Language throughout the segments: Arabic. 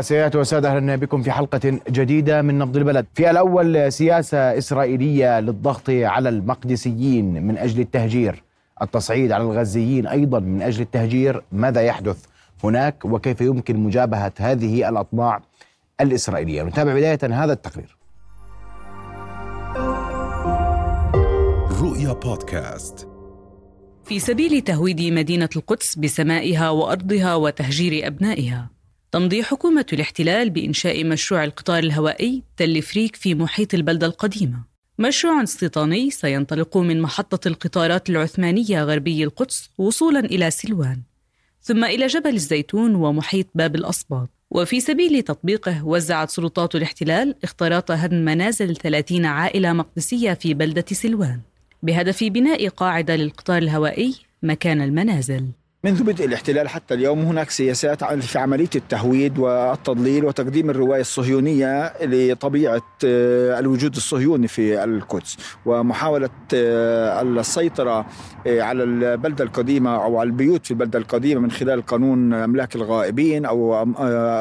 سيادة وسادة أهلا بكم في حلقة جديدة من نبض البلد. في الأول سياسة إسرائيلية للضغط على المقدسيين من أجل التهجير. التصعيد على الغزيين أيضا من أجل التهجير. ماذا يحدث هناك؟ وكيف يمكن مجابهة هذه الأطماع الإسرائيلية؟ نتابع بداية هذا التقرير. رؤيا بودكاست. في سبيل تهويد مدينة القدس بسمائها وأرضها وتهجير أبنائها. تمضي حكومة الاحتلال بإنشاء مشروع القطار الهوائي تل فريك في محيط البلدة القديمة. مشروع استيطاني سينطلق من محطة القطارات العثمانية غربي القدس وصولا إلى سلوان ثم إلى جبل الزيتون ومحيط باب الأصباط وفي سبيل تطبيقه وزعت سلطات الاحتلال اختراط هدم منازل 30 عائلة مقدسية في بلدة سلوان بهدف بناء قاعدة للقطار الهوائي مكان المنازل. منذ بدء الاحتلال حتى اليوم هناك سياسات في عملية التهويد والتضليل وتقديم الرواية الصهيونية لطبيعة آه، الوجود الصهيوني في القدس ومحاولة آه، السيطرة آه، على البلدة القديمة أو على البيوت في البلدة القديمة من خلال قانون أملاك الغائبين أو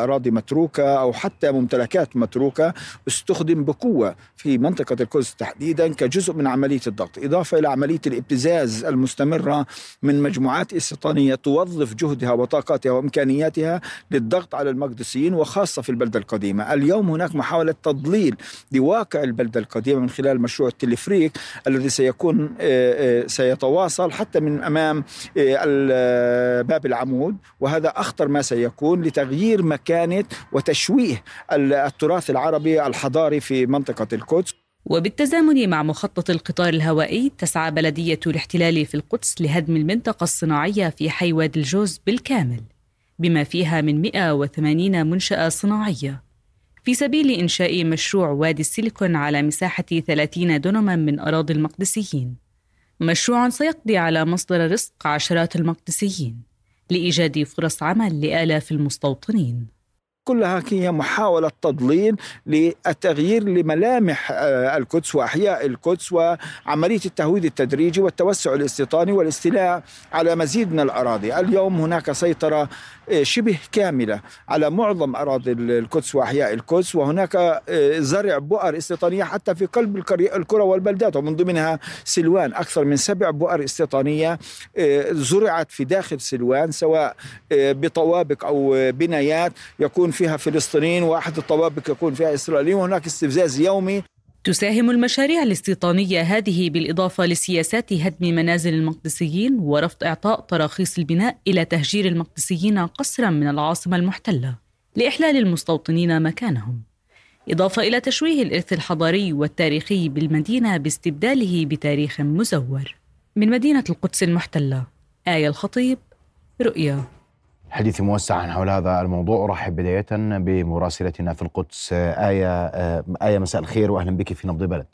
أراضي متروكة أو حتى ممتلكات متروكة استخدم بقوة في منطقة القدس تحديدا كجزء من عملية الضغط إضافة إلى عملية الابتزاز المستمرة من مجموعات استيطانية توظف جهدها وطاقاتها وإمكانياتها للضغط على المقدسيين وخاصة في البلدة القديمة، اليوم هناك محاولة تضليل لواقع البلدة القديمة من خلال مشروع التلفريك الذي سيكون آه، آه، سيتواصل حتى من أمام آه، باب العمود. وهذا أخطر ما سيكون لتغيير مكانة وتشويه التراث العربي الحضاري في منطقة القدس. وبالتزامن مع مخطط القطار الهوائي تسعى بلدية الاحتلال في القدس لهدم المنطقة الصناعية في حي وادي الجوز بالكامل بما فيها من 180 منشأة صناعية. في سبيل إنشاء مشروع وادي السيليكون على مساحة 30 دونما من أراضي المقدسيين. مشروع سيقضي على مصدر رزق عشرات المقدسيين لإيجاد فرص عمل لآلاف المستوطنين. كلها هي محاولة تضليل للتغيير لملامح آه، القدس وأحياء القدس وعملية التهويد التدريجي والتوسع الاستيطاني والاستيلاء على مزيد من الأراضي. اليوم هناك سيطرة آه، شبه كاملة على معظم أراضي القدس وأحياء القدس وهناك آه، زرع بؤر استيطانية حتى في قلب القرى والبلدات ومن ضمنها سلوان. أكثر من سبع بؤر استيطانية زرعت في داخل سلوان سواء بطوابق أو بنايات. يكون فيها فلسطينيين واحد الطوابق يكون فيها إسرائيليين وهناك استفزاز يومي. تساهم المشاريع الاستيطانية هذه بالإضافة لسياسات هدم منازل المقدسيين ورفض إعطاء تراخيص البناء إلى تهجير المقدسيين قسرا من العاصمة المحتلة لإحلال المستوطنين مكانهم. إضافة إلى تشويه الإرث الحضاري والتاريخي بالمدينة باستبداله بتاريخ مزور. من مدينة القدس المحتلة آية الخطيب رؤيا. حديث موسع حول هذا الموضوع. أرحب بداية بمراسلتنا في القدس آية آية مساء الخير واهلا بك في نبض بلد.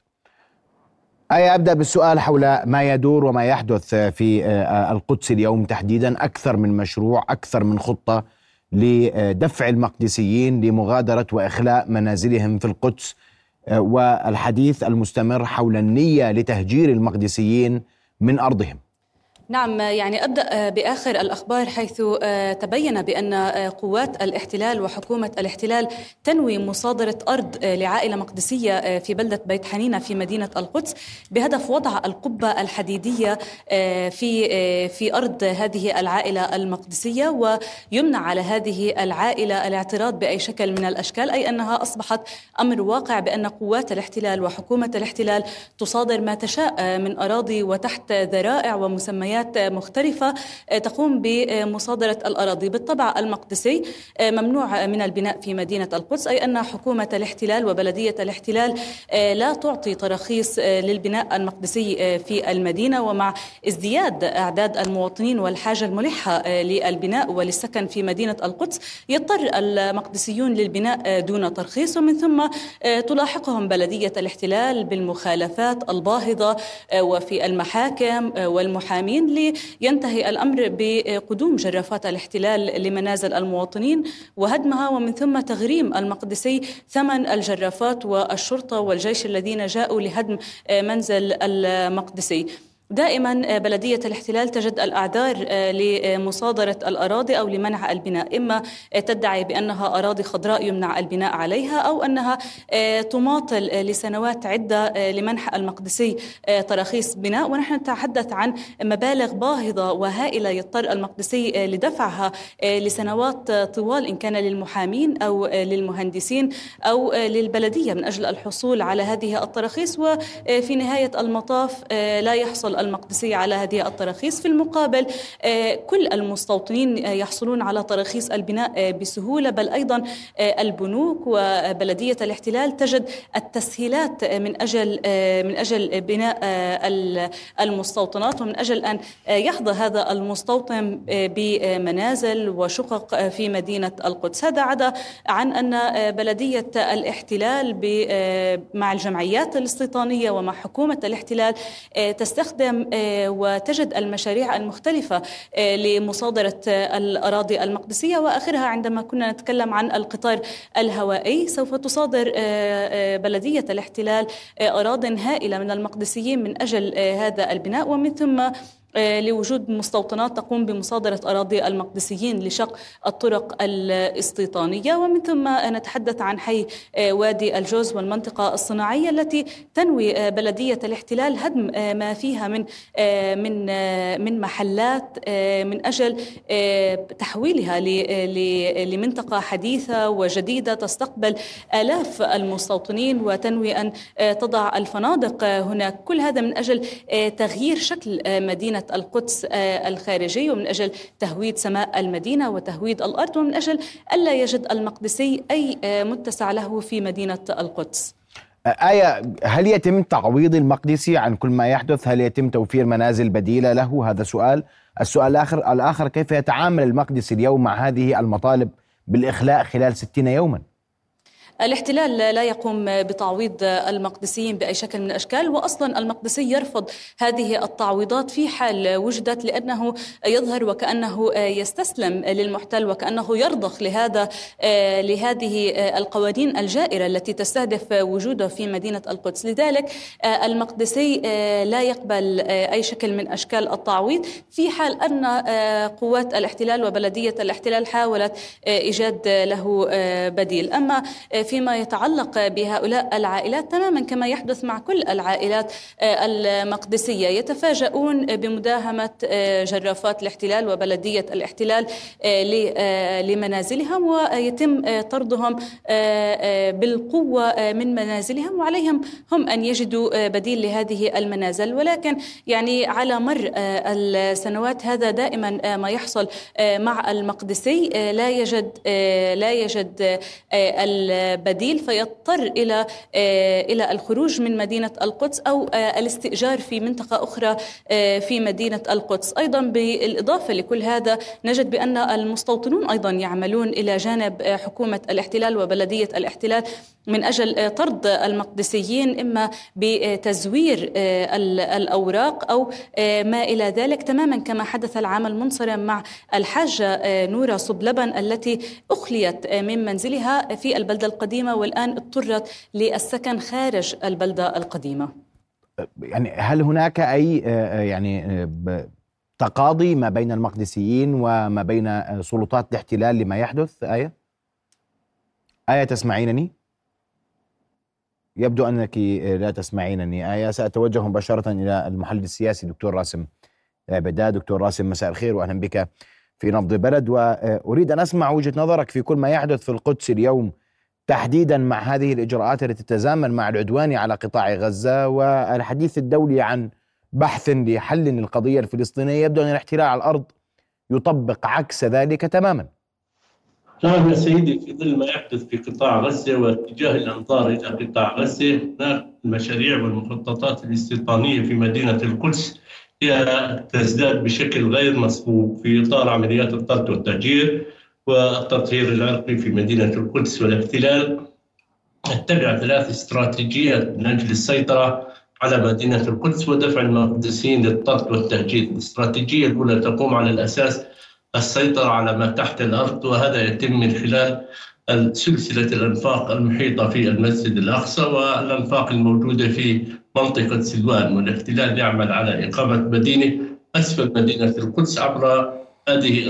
آية أبدأ بالسؤال حول ما يدور وما يحدث في القدس اليوم تحديدا. أكثر من مشروع أكثر من خطة لدفع المقدسيين لمغادرة وإخلاء منازلهم في القدس. والحديث المستمر حول النية لتهجير المقدسيين من أرضهم. نعم يعني أبدأ بآخر الأخبار حيث آه، تبين بأن آه، قوات الاحتلال وحكومة الاحتلال تنوي مصادرة أرض آه، لعائلة مقدسية في بلدة بيت حنينة في مدينة القدس بهدف وضع القبة الحديدية في في أرض هذه العائلة المقدسية ويمنع على هذه العائلة الاعتراض بأي شكل من الأشكال أي أنها أصبحت أمر واقع بأن قوات الاحتلال وحكومة الاحتلال تصادر ما تشاء من أراضي وتحت ذرائع ومسميات جمعيات مختلفة آه، تقوم بمصادرة الأراضي. بالطبع المقدسي آه، ممنوع من البناء في مدينة القدس أي أن حكومة الاحتلال وبلدية الاحتلال آه، لا تعطي تراخيص للبناء المقدسي في المدينة. ومع ازدياد أعداد المواطنين والحاجة الملحة للبناء وللسكن في مدينة القدس يضطر المقدسيون للبناء دون ترخيص. ومن ثم تلاحقهم بلدية الاحتلال بالمخالفات الباهظة وفي المحاكم والمحامين. لينتهي الأمر بقدوم جرافات الاحتلال لمنازل المواطنين وهدمها ومن ثم تغريم المقدسي ثمن الجرافات والشرطة والجيش الذين جاءوا لهدم منزل المقدسي. دائما بلدية الاحتلال تجد الأعذار لمصادرة الأراضي أو لمنع البناء إما تدعي بأنها أراضي خضراء يمنع البناء عليها أو أنها تماطل لسنوات عدة لمنح المقدسي تراخيص بناء. ونحن نتحدث عن مبالغ باهظة وهائلة يضطر المقدسي لدفعها لسنوات طوال إن كان للمحامين أو للمهندسين أو للبلدية من أجل الحصول على هذه التراخيص. وفي نهاية المطاف لا يحصل المقدسية على هذه التراخيص. في المقابل كل المستوطنين يحصلون على تراخيص البناء بسهولة بل أيضا البنوك وبلدية الاحتلال تجد التسهيلات من أجل من أجل بناء المستوطنات ومن أجل أن يحظى هذا المستوطن بمنازل وشقق في مدينة القدس. هذا عدا عن أن بلدية الاحتلال مع الجمعيات الاستيطانية ومع حكومة الاحتلال تستخدم وتجد المشاريع المختلفة لمصادرة الأراضي المقدسية. وآخرها عندما كنا نتكلم عن القطار الهوائي سوف تصادر بلدية الاحتلال أراض هائلة من المقدسيين من أجل هذا البناء. ومن ثم آه، لوجود مستوطنات تقوم بمصادرة أراضي المقدسيين لشق الطرق الاستيطانية. ومن ثم نتحدث عن حي آه، وادي الجوز والمنطقة الصناعية التي تنوي آه، بلدية الاحتلال هدم ما فيها من من من محلات من أجل تحويلها لمنطقة حديثة وجديدة تستقبل آلاف المستوطنين وتنوي أن تضع الفنادق هناك. كل هذا من أجل تغيير شكل مدينة القدس آه، الخارجي ومن أجل تهويد سماء المدينة وتهويد الأرض ومن أجل ألا يجد المقدسي أي آه، متسع له في مدينة القدس آه، آية هل يتم تعويض المقدسي عن كل ما يحدث؟ هل يتم توفير منازل بديلة له؟ هذا سؤال. السؤال الآخر الآخر كيف يتعامل المقدسي اليوم مع هذه المطالب بالإخلاء خلال 60 يوما؟ الاحتلال لا يقوم بتعويض المقدسيين بأي شكل من الأشكال واصلا المقدسي يرفض هذه التعويضات في حال وجدت لأنه يظهر وكأنه يستسلم للمحتل وكأنه يرضخ لهذا لهذه القوانين الجائرة التي تستهدف وجوده في مدينة القدس. لذلك المقدسي لا يقبل أي شكل من أشكال التعويض في حال أن قوات الاحتلال وبلدية الاحتلال حاولت إيجاد له بديل. أما فيما يتعلق بهؤلاء العائلات تماما كما يحدث مع كل العائلات آه، المقدسية. يتفاجؤون بمداهمة آه، جرافات الاحتلال وبلدية الاحتلال آه، لمنازلهم ويتم طردهم بالقوة من منازلهم وعليهم هم أن يجدوا بديل لهذه المنازل. ولكن يعني على مر السنوات هذا دائما ما يحصل مع المقدسي لا يجد لا يجد بديل فيضطر إلى آه، إلى الخروج من مدينة القدس أو آه، الاستئجار في منطقة أخرى آه، في مدينة القدس. أيضا بالإضافة لكل هذا نجد بأن المستوطنون أيضا يعملون إلى جانب حكومة الاحتلال وبلدية الاحتلال. من أجل طرد المقدسيين إما بتزوير الأوراق أو ما إلى ذلك تماما كما حدث العام المنصرم مع الحاجة نورة صبلبن التي أخليت من منزلها في البلدة القديمة والآن اضطرت للسكن خارج البلدة القديمة يعني هل هناك أي آه، يعني آه، تقاضي ما بين المقدسيين وما بين آه، سلطات الاحتلال لما يحدث آية؟ آية تسمعينني؟ يبدو أنك لا تسمعينني آية سأتوجه مباشرة إلى المحلل السياسي دكتور راسم بداد دكتور راسم مساء الخير وأهلا بك في نبض بلد وأريد أن أسمع وجهة نظرك في كل ما يحدث في القدس اليوم تحديدا مع هذه الإجراءات التي تتزامن مع العدوان على قطاع غزة والحديث الدولي عن بحث لحل للقضيه الفلسطينية. يبدو أن الاحتلال على الأرض يطبق عكس ذلك تماما. نعم يا سيدي في ظل ما يحدث في قطاع غزة واتجاه الأنظار إلى قطاع غزة هناك المشاريع والمخططات الاستيطانية في مدينة القدس هي تزداد بشكل غير مسبوق في إطار عمليات الطرد والتهجير والتطهير العرقي في مدينة القدس والاحتلال. اتبع ثلاث استراتيجيات من أجل السيطرة على مدينة القدس ودفع المقدسيين للطرد والتهجير. الاستراتيجية الأولى تقوم على الأساس السيطرة على ما تحت الأرض وهذا يتم من خلال سلسلة الأنفاق المحيطة في المسجد الأقصى والأنفاق الموجودة في منطقة سلوان. والاحتلال يعمل على إقامة مدينة أسفل مدينة القدس عبر هذه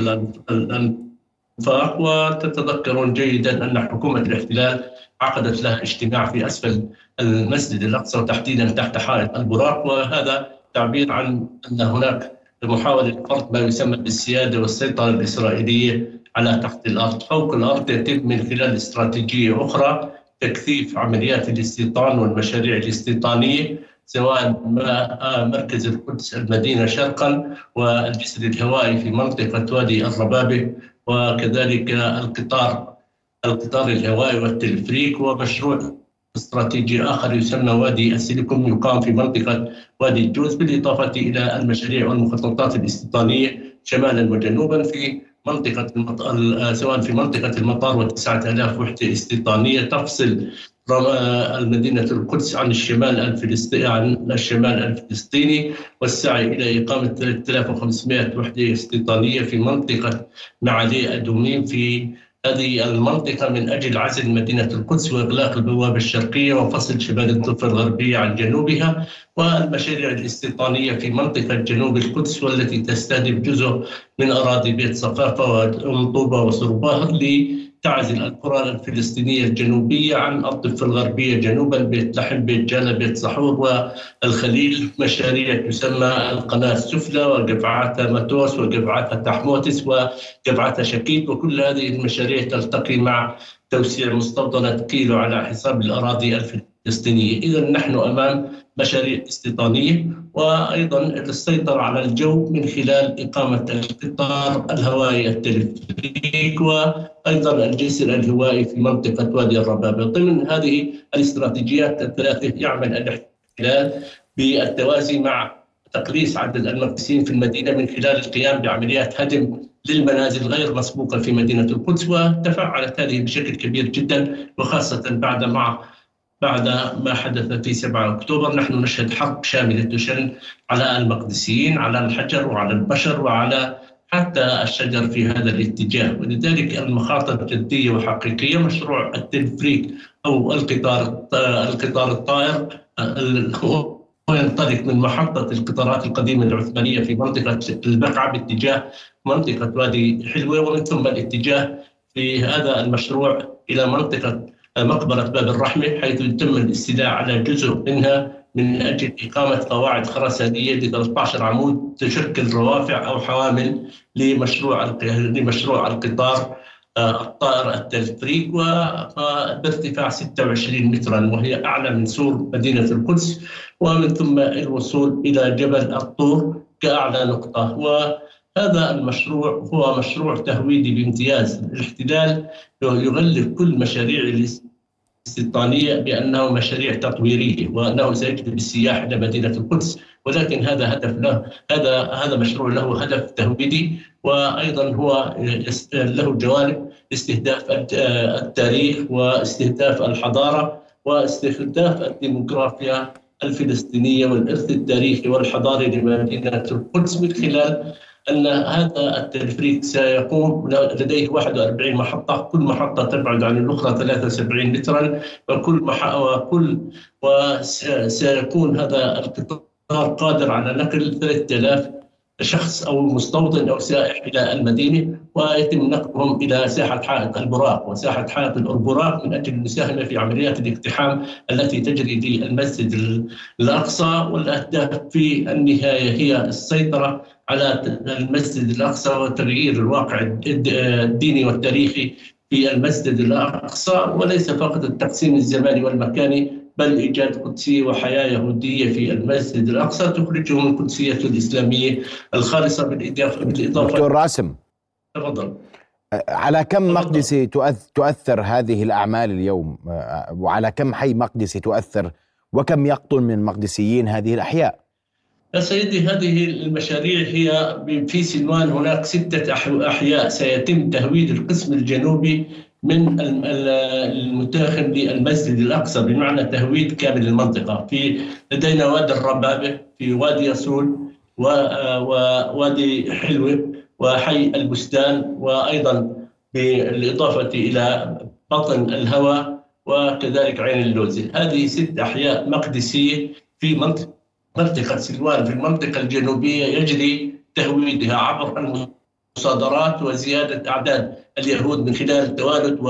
الأنفاق. وتتذكرون جيدا أن حكومة الاحتلال عقدت لها اجتماع في أسفل المسجد الأقصى وتحديدا تحت حائط البراق. وهذا تعبير عن أن هناك محاولة فرض ما يسمى بالسيادة والسيطرة الإسرائيلية على تحت الأرض. فوق الأرض يتم من خلال استراتيجية أخرى تكثيف عمليات الاستيطان والمشاريع الاستيطانية سواء مركز القدس المدينة شرقا والجسر الهوائي في منطقة وادي الربابة وكذلك القطار القطار الهوائي والتلفريك ومشروع استراتيجي آخر يسمى وادي السيليكون يقام في منطقة وادي الجوز بالإضافة إلى المشاريع والمخططات الاستيطانية شمالا وجنوبا في منطقة المطار سواء في منطقة المطار و9000 وحدة استيطانية تفصل المدينة القدس عن الشمال الفلسطيني عن الشمال الفلسطيني والسعي إلى إقامة 3500 وحدة استيطانية في منطقة معالي أدوميم في هذه المنطقة من أجل عزل مدينة القدس وإغلاق البوابة الشرقية وفصل شمال الضفة الغربية عن جنوبها والمشاريع الاستيطانية في منطقة جنوب القدس والتي تستهدف جزء من أراضي بيت صفافة وأم طوبة وصرباهر تعزل القرى الفلسطينية الجنوبية عن الضفة الغربية جنوبا بيت لحم بيت جانا بيت صحور والخليل مشاريع تسمى القناة السفلى وقبعاتها ماتوس وقبعاتها تحموتس وقبعاتها شكيت وكل هذه المشاريع تلتقي مع توسيع مستوطنة كيلو على حساب الأراضي الفلسطينية. إذا نحن أمام مشاريع استيطانية وأيضا السيطرة على الجو من خلال إقامة القطار الهوائي التلفريك وأيضا الجسر الهوائي في منطقة وادي الربابة. ضمن هذه الاستراتيجيات الثلاثة يعمل الاحتلال بالتوازي مع تقليص عدد المقدسين في المدينة من خلال القيام بعمليات هدم للمنازل غير مسبوقة في مدينة القدس وتفاعلت هذه بشكل كبير جدا وخاصة بعد مع بعد ما حدث في 7 أكتوبر نحن نشهد حرب شاملة تشن على المقدسيين على الحجر وعلى البشر وعلى حتى الشجر في هذا الاتجاه. ولذلك المخاطر جدية وحقيقية مشروع التلفريك أو القطار القطار الطائر هو ينطلق من محطة القطارات القديمة العثمانية في منطقة البقعة باتجاه منطقة وادي حلوة ومن ثم الاتجاه في هذا المشروع إلى منطقة مقبرة باب الرحمة حيث يتم الاستيلاء على جزء منها من أجل إقامة قواعد خرسانية ل 13 عمود تشكل روافع أو حوامل لمشروع لمشروع القطار آه، الطائر التلفريك وبارتفاع 26 مترا وهي أعلى من سور مدينة القدس ومن ثم الوصول إلى جبل الطور كأعلى نقطة. وهذا المشروع هو مشروع تهويدي بامتياز الاحتلال يغلف كل مشاريع الاستيطانية بأنه مشاريع تطويرية وأنه سيجلب السياح إلى مدينة القدس. ولكن هذا هدف له هذا هذا مشروع له هدف تهويدي وأيضا هو له جوانب استهداف التاريخ واستهداف الحضارة واستهداف الديموغرافيا الفلسطينية والإرث التاريخي والحضاري لمدينة القدس من خلال أن هذا التفريق سيقوم لديه 41 محطة كل محطة تبعد عن الأخرى 73 مترا وكل مح... وكل وسيكون هذا القطار قادر على نقل 3000 شخص أو مستوطن أو سائح إلى المدينة ويتم نقلهم إلى ساحة حائط البراق. وساحة حائط البراق من أجل المساهمة في عمليات الاقتحام التي تجري للمسجد الأقصى والأهداف في النهاية هي السيطرة على المسجد الأقصى وتغيير الواقع الديني والتاريخي في المسجد الأقصى وليس فقط التقسيم الزماني والمكاني بل إيجاد قدسية وحياة يهودية في المسجد الأقصى تخرجه من القدسية الإسلامية الخالصة بالإضافة بالإضافة دكتور راسم. تفضل. على كم مقدسي تؤثر هذه الأعمال اليوم؟ وعلى كم حي مقدسي تؤثر؟ وكم يقطن من مقدسيين هذه الأحياء؟ يا سيدي هذه المشاريع هي في سلوان هناك ستة أحياء. سيتم تهويد القسم الجنوبي من المتاخم للمسجد الأقصى بمعنى تهويد كامل المنطقة. في لدينا وادي الربابة في وادي يسول ووادي حلوة وحي البستان وأيضا بالإضافة إلى بطن الهوى وكذلك عين اللوزة هذه ست أحياء مقدسية في منطقة منطقة سلوان في المنطقة الجنوبية يجري تهويدها عبر المصادرات وزيادة أعداد اليهود من خلال التوالد و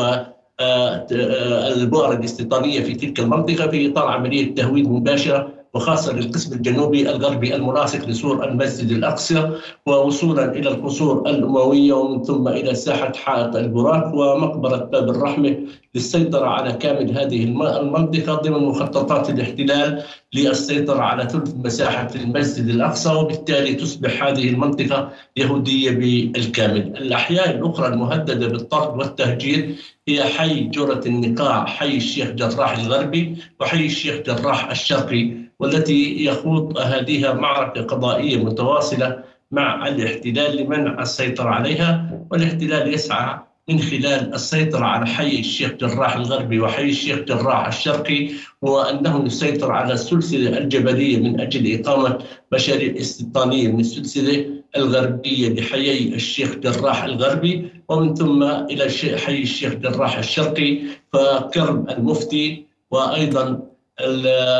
آه، آه، البؤر الاستيطانية في تلك المنطقة في إطار عملية تهويد مباشرة. وخاصة للقسم الجنوبي الغربي الملاصق لسور المسجد الأقصى ووصولا إلى القصور الأموية ومن ثم إلى ساحة حائط البراك ومقبرة باب الرحمة للسيطرة على كامل هذه المنطقة ضمن مخططات الاحتلال للسيطرة على ثلث مساحة المسجد الأقصى وبالتالي تصبح هذه المنطقة يهودية بالكامل. الأحياء الأخرى المهددة بالطرد والتهجير هي حي جرة النقاع حي الشيخ جراح الغربي وحي الشيخ جراح الشرقي. والتي يخوض هذه معركة قضائية متواصلة مع الاحتلال لمنع السيطرة عليها والاحتلال يسعى من خلال السيطرة على حي الشيخ جراح الغربي وحي الشيخ جراح الشرقي هو أنه يسيطر على السلسلة الجبلية من أجل إقامة مشاريع استيطانية من السلسلة الغربية لحيي الشيخ جراح الغربي ومن ثم إلى حي الشيخ جراح الشرقي فكرم المفتي وأيضا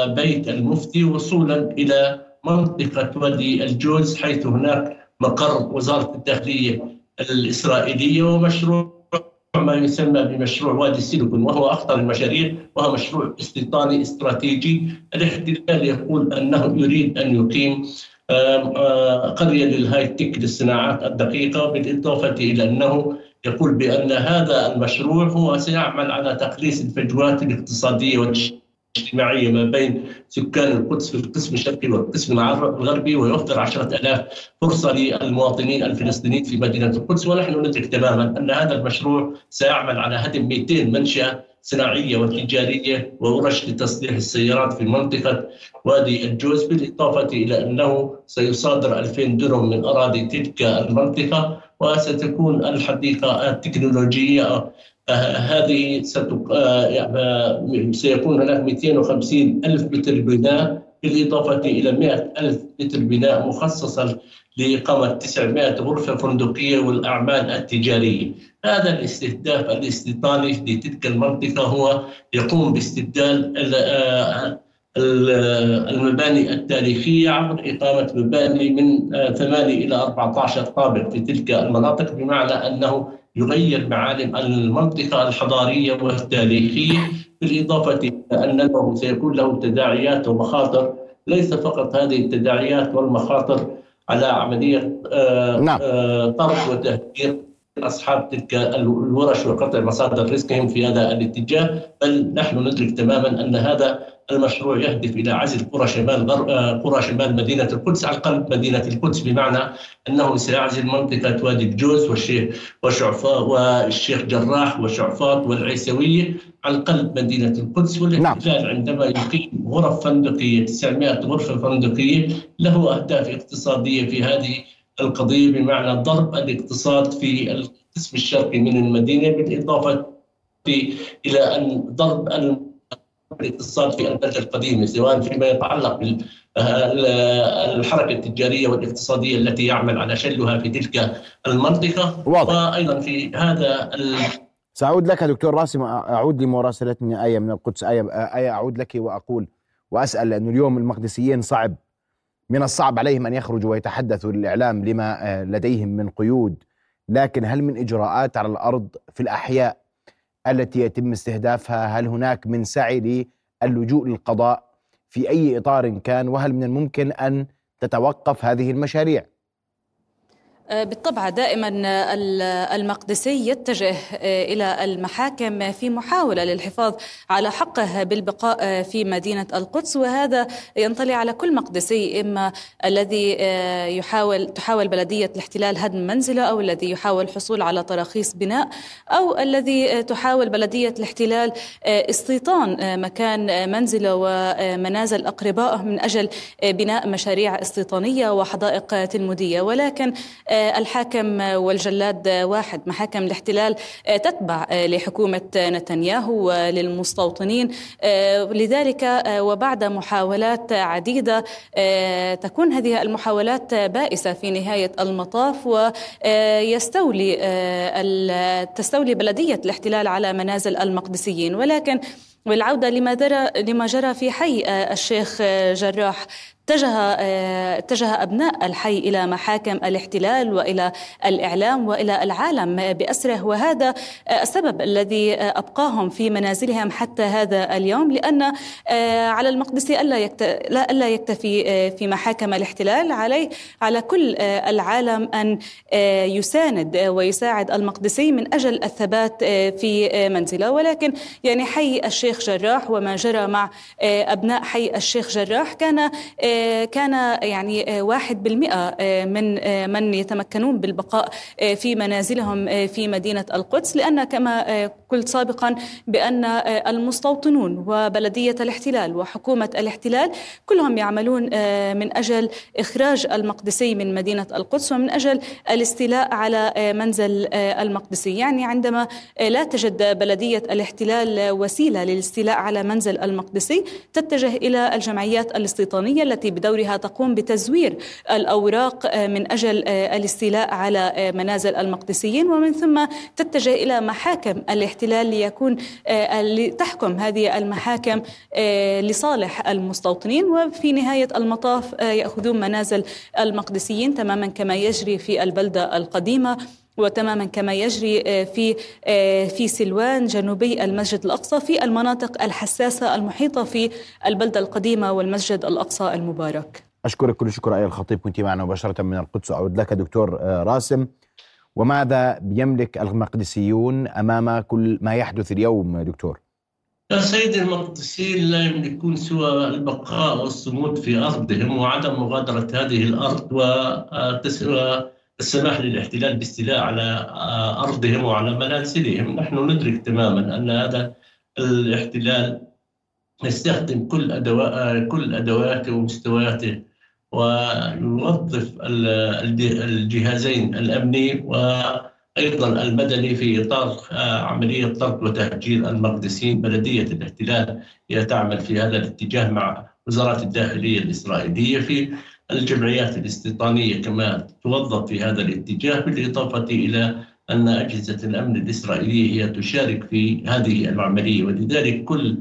بيت المفتي وصولا إلى منطقة وادي الجوز حيث هناك مقر وزارة الداخلية الإسرائيلية ومشروع ما يسمى بمشروع وادي السيليكون وهو أخطر المشاريع وهو مشروع استيطاني استراتيجي. الاحتلال يقول أنه يريد أن يقيم قرية للهاي تك للصناعات الدقيقة بالاضافه إلى أنه يقول بأن هذا المشروع هو سيعمل على تقليص الفجوات الاقتصادية والاجتماعيه اجتماعية ما بين سكان القدس في القسم الشرقي والقسم الغربي ويوفر عشرة ألاف فرصة للمواطنين الفلسطينيين في مدينة القدس. ونحن ندرك تماما أن هذا المشروع سيعمل على هدم 200 منشأة صناعية وتجارية وورش لتصليح السيارات في منطقة وادي الجوز بالإضافة إلى أنه سيصادر 2000 درهم من أراضي تلك المنطقة وستكون الحديقة التكنولوجية هذه يعني سيكون هناك 250 ألف متر بناء بالإضافة إلى 100 ألف متر بناء مخصصة لإقامة 900 غرفة فندقية والأعمال التجارية. هذا الاستهداف الاستيطاني لتلك المنطقة هو يقوم باستبدال المباني التاريخية عبر إقامة مباني من 8 إلى 14 طابق في تلك المناطق بمعنى أنه يغير معالم المنطقة الحضارية والتاريخية بالإضافة إلى أنه سيكون له تداعيات ومخاطر ليس فقط هذه التداعيات والمخاطر على عملية آه، نعم. آه، طرد وتهجير أصحاب تلك الورش وقطع مصادر رزقهم في هذا الاتجاه بل نحن ندرك تماما أن هذا المشروع يهدف إلى عزل قرى شمال غر... آه، قرى شمال مدينة القدس على قلب مدينة القدس بمعنى أنه سيعزل منطقة وادي الجوز والشيخ وشعفاء والشيخ جراح وشعفاط والعيسويه على قلب مدينة القدس والاحتلال نعم. عندما يقيم غرف فندقية 900 غرفة فندقية له أهداف اقتصادية في هذه القضية بمعنى ضرب الاقتصاد في القسم الشرقي من المدينة بالإضافة إلى أن ضرب الاقتصاد في البلدة القديمة سواء فيما يتعلق بالحركة التجارية والاقتصادية التي يعمل على شلها في تلك المنطقة. واضح. وأيضا في هذا ال... سأعود لك دكتور راسم أعود لمراسلتني آية من القدس آية, آية أعود لك وأقول وأسأل لأنه اليوم المقدسيين صعب من الصعب عليهم أن يخرجوا ويتحدثوا للإعلام لما آه، لديهم من قيود. لكن هل من إجراءات على الأرض في الأحياء؟ التي يتم استهدافها هل هناك من سعي للجوء للقضاء في أي إطار كان؟ وهل من الممكن أن تتوقف هذه المشاريع؟ بالطبع دائما المقدسي يتجه آه، إلى المحاكم في محاولة للحفاظ على حقه بالبقاء آه، في مدينة القدس. وهذا ينطلي على كل مقدسي إما الذي يحاول تحاول بلدية الاحتلال هدم منزلة أو الذي يحاول الحصول على تراخيص بناء أو الذي تحاول بلدية الاحتلال استيطان مكان منزلة ومنازل اقربائه من أجل بناء مشاريع استيطانية وحدائق تلمودية. ولكن الحاكم والجلاد واحد محاكم الاحتلال تتبع لحكومة نتنياهو وللمستوطنين. لذلك وبعد محاولات عديدة تكون هذه المحاولات بائسة في نهاية المطاف ويستولي تستولي بلدية الاحتلال على منازل المقدسيين. ولكن والعودة لما لما جرى في حي الشيخ جراح اتجه اتجه أبناء الحي إلى محاكم الاحتلال وإلى الإعلام وإلى العالم بأسره وهذا السبب الذي أبقاهم في منازلهم حتى هذا اليوم لأن على المقدسي ألا ألا يكتفي في محاكم الاحتلال عليه على كل العالم أن يساند ويساعد المقدسي من أجل الثبات في منزله. ولكن يعني حي الشيخ جراح وما جرى مع أبناء حي الشيخ جراح كان كان يعني واحد بالمئة من من يتمكنون بالبقاء في منازلهم في مدينة القدس لأن كما قلت سابقا بأن المستوطنون وبلدية الاحتلال وحكومة الاحتلال كلهم يعملون من أجل إخراج المقدسي من مدينة القدس ومن أجل الاستيلاء على منزل المقدسي. يعني عندما لا تجد بلدية الاحتلال وسيلة للاستيلاء على منزل المقدسي تتجه إلى الجمعيات الاستيطانية التي بدورها تقوم بتزوير الأوراق من أجل الاستيلاء على منازل المقدسيين. ومن ثم تتجه إلى محاكم الاحتلال ليكون لتحكم هذه المحاكم لصالح المستوطنين. وفي نهاية المطاف يأخذون منازل المقدسيين تماما كما يجري في البلدة القديمة. وتماما كما يجري في في سلوان جنوبي المسجد الأقصى في المناطق الحساسة المحيطة في البلدة القديمة والمسجد الأقصى المبارك. أشكرك كل شكر اي الخطيب كنت معنا مباشرة من القدس أعود لك دكتور راسم وماذا يملك المقدسيون أمام كل ما يحدث اليوم دكتور؟ يا سيدي المقدسيين لا يملكون سوى البقاء والصمود في أرضهم وعدم مغادرة هذه الأرض وتسوى السماح للاحتلال باستيلاء على أرضهم وعلى منازلهم، نحن ندرك تماما أن هذا الاحتلال يستخدم كل ادوات كل ادواته ومستوياته ويوظف الجهازين الأمني وأيضا المدني في إطار عملية طرد وتهجير المقدسيين، بلدية الاحتلال هي تعمل في هذا الاتجاه مع وزاره الداخلية الإسرائيلية في الجمعيات الاستيطانية كما توظف في هذا الاتجاه بالإضافة إلى أن أجهزة الأمن الإسرائيلية هي تشارك في هذه العملية ولذلك كل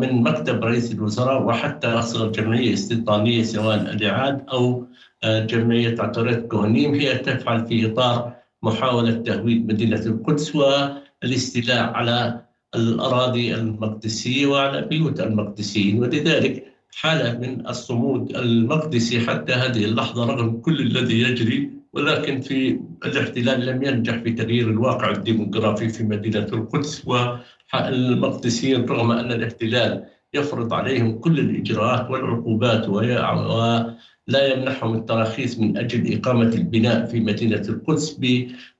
من مكتب رئيس الوزراء وحتى أصغر جمعية استيطانية سواء إلعاد أو جمعية عطيرت كوهنيم هي تفعل في إطار محاولة تهويد مدينة القدس والاستيلاء على الأراضي المقدسية وعلى بيوت المقدسيين ولذلك حالة من الصمود المقدسي حتى هذه اللحظة رغم كل الذي يجري ولكن في الاحتلال لم ينجح في تغيير الواقع الديموغرافي في مدينة القدس والمقدسيين رغم أن الاحتلال يفرض عليهم كل الإجراءات والعقوبات ولا يمنحهم التراخيص من أجل إقامة البناء في مدينة القدس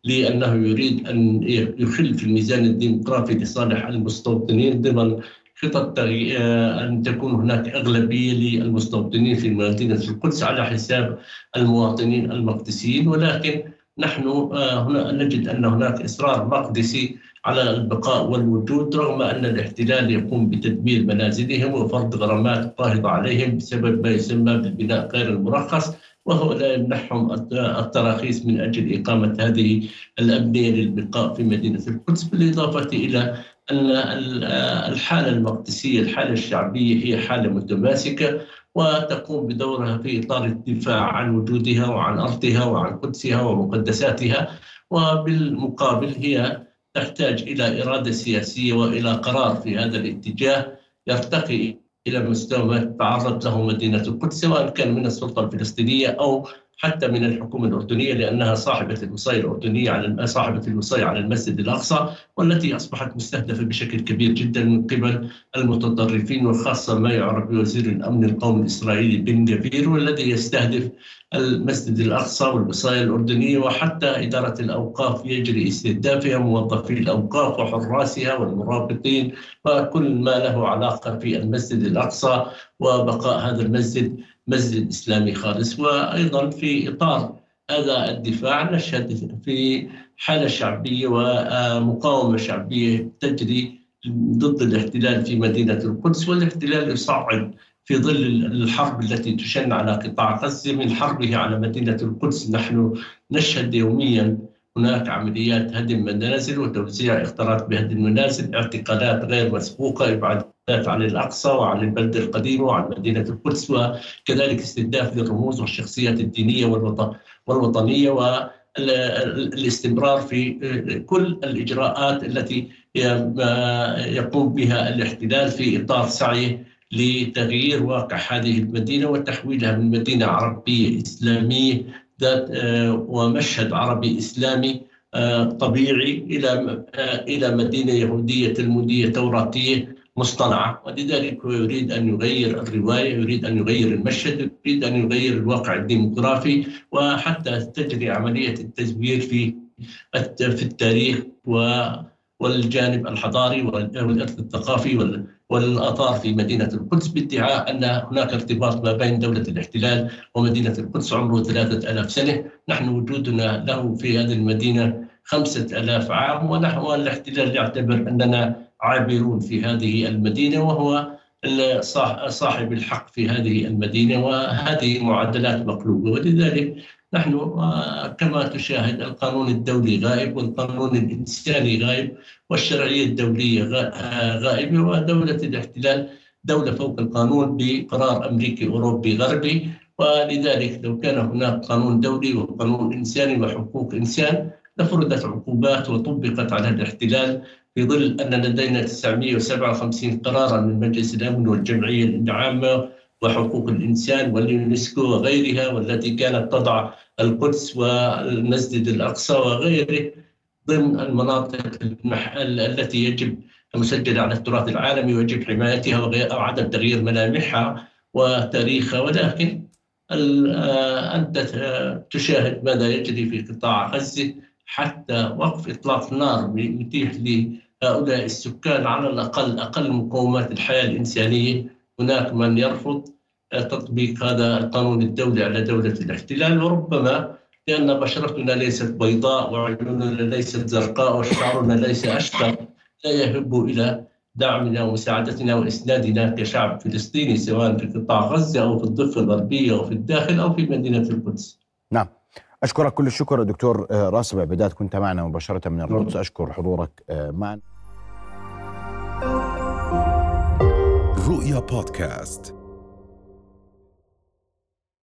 لأنه يريد أن يخل في الميزان الديمقراطي لصالح المستوطنين ضمن خطط أن تكون هناك أغلبية للمستوطنين في مدينة القدس على حساب المواطنين المقدسيين ولكن نحن هنا نجد أن هناك إصرار مقدسي على البقاء والوجود رغم أن الاحتلال يقوم بتدمير منازلهم وفرض غرامات باهظة عليهم بسبب ما يسمى بالبناء غير المرخص وهو لا يمنحهم التراخيص من أجل إقامة هذه الأبنية للبقاء في مدينة القدس بالإضافة إلى الحالة المقدسية الحالة الشعبية هي حالة متماسكة وتقوم بدورها في إطار الدفاع عن وجودها وعن أرضها وعن قدسها ومقدساتها وبالمقابل هي تحتاج إلى إرادة سياسية وإلى قرار في هذا الاتجاه يرتقي إلى مستوى ما تتعرض له مدينة القدس سواء كان من السلطة الفلسطينية أو حتى من الحكومة الأردنية لأنها صاحبة الوصاية الأردنية على صاحبة الوصاية على المسجد الأقصى والتي أصبحت مستهدفة بشكل كبير جدا من قبل المتطرفين وخاصة ما يعرف بوزير الأمن القومي الإسرائيلي بن جفير والذي يستهدف المسجد الأقصى والوصاية الأردنية وحتى إدارة الأوقاف يجري استهدافها موظفي الأوقاف وحراسها والمرابطين وكل ما له علاقة في المسجد الأقصى وبقاء هذا المسجد مسجد إسلامي خالص وأيضا في إطار هذا الدفاع نشهد في حالة شعبية ومقاومة شعبية تجري ضد الاحتلال في مدينة القدس والاحتلال يصعد في ظل الحرب التي تشن على قطاع غزة من حربه على مدينة القدس. نحن نشهد يوميا هناك عمليات هدم منازل وتوزيع اختراق بهدم المنازل اعتقالات غير مسبوقة إبعادات عن الأقصى وعن البلدة القديمة وعن مدينة القدس وكذلك استهداف للرموز والشخصيات الدينية والوطنية والاستمرار في كل الإجراءات التي يقوم بها الاحتلال في إطار سعيه لتغيير واقع هذه المدينة وتحويلها من مدينة عربية إسلامية ذات آه، ومشهد عربي إسلامي آه، طبيعي إلى آه، إلى مدينة يهودية تلمودية توراتية مصطنعة. ولذلك هو يريد أن يغير الرواية يريد أن يغير المشهد يريد أن يغير الواقع الديمقراطي وحتى تجري عملية التزوير في في التاريخ والجانب الحضاري والإرث الثقافي والآثار في مدينة القدس بادعاء أن هناك ارتباط ما بين دولة الاحتلال ومدينة القدس عمره ثلاثة ألاف سنة. نحن وجودنا له في هذه المدينة خمسة ألاف عام ونحن الاحتلال يعتبر أننا عابرون في هذه المدينة وهو صاحب الحق في هذه المدينة وهذه معادلات مقلوبة. ولذلك نحن آه، كما تشاهد القانون الدولي غائب والقانون الإنساني غائب والشرعية الدولية آه، غائبة ودولة الاحتلال دولة فوق القانون بقرار أمريكي أوروبي غربي. ولذلك لو كان هناك قانون دولي وقانون إنساني وحقوق إنسان لفرضت عقوبات وطبقت على الاحتلال في ظل أن لدينا 957 قرارا من مجلس الأمن والجمعية العامة وحقوق الإنسان واليونسكو وغيرها والتي كانت تضع القدس والمسجد الأقصى وغيره ضمن المناطق التي يجب مسجلة على التراث العالمي ويجب حمايتها أو عدم تغيير ملامحها وتاريخها. ولكن أنت تشاهد ماذا يجري في قطاع غزة حتى وقف إطلاق النار يتيح لهؤلاء السكان على الأقل أقل مقومات الحياة الإنسانية. هناك من يرفض تطبيق هذا القانون الدولي على دولة الاحتلال. وربما لأن بشرتنا ليست بيضاء وعيوننا ليست زرقاء وشعرنا ليس أشقر لا يهب إلى دعمنا ومساعدتنا وإسنادنا كشعب فلسطيني سواء في قطاع غزة أو في الضفة الغربية أو في الداخل أو في مدينة القدس. نعم. أشكرك كل الشكر دكتور آه، راسب عبيدات كنت معنا مباشرة من القدس. أشكر حضورك آه، معنا. رؤيا بودكاست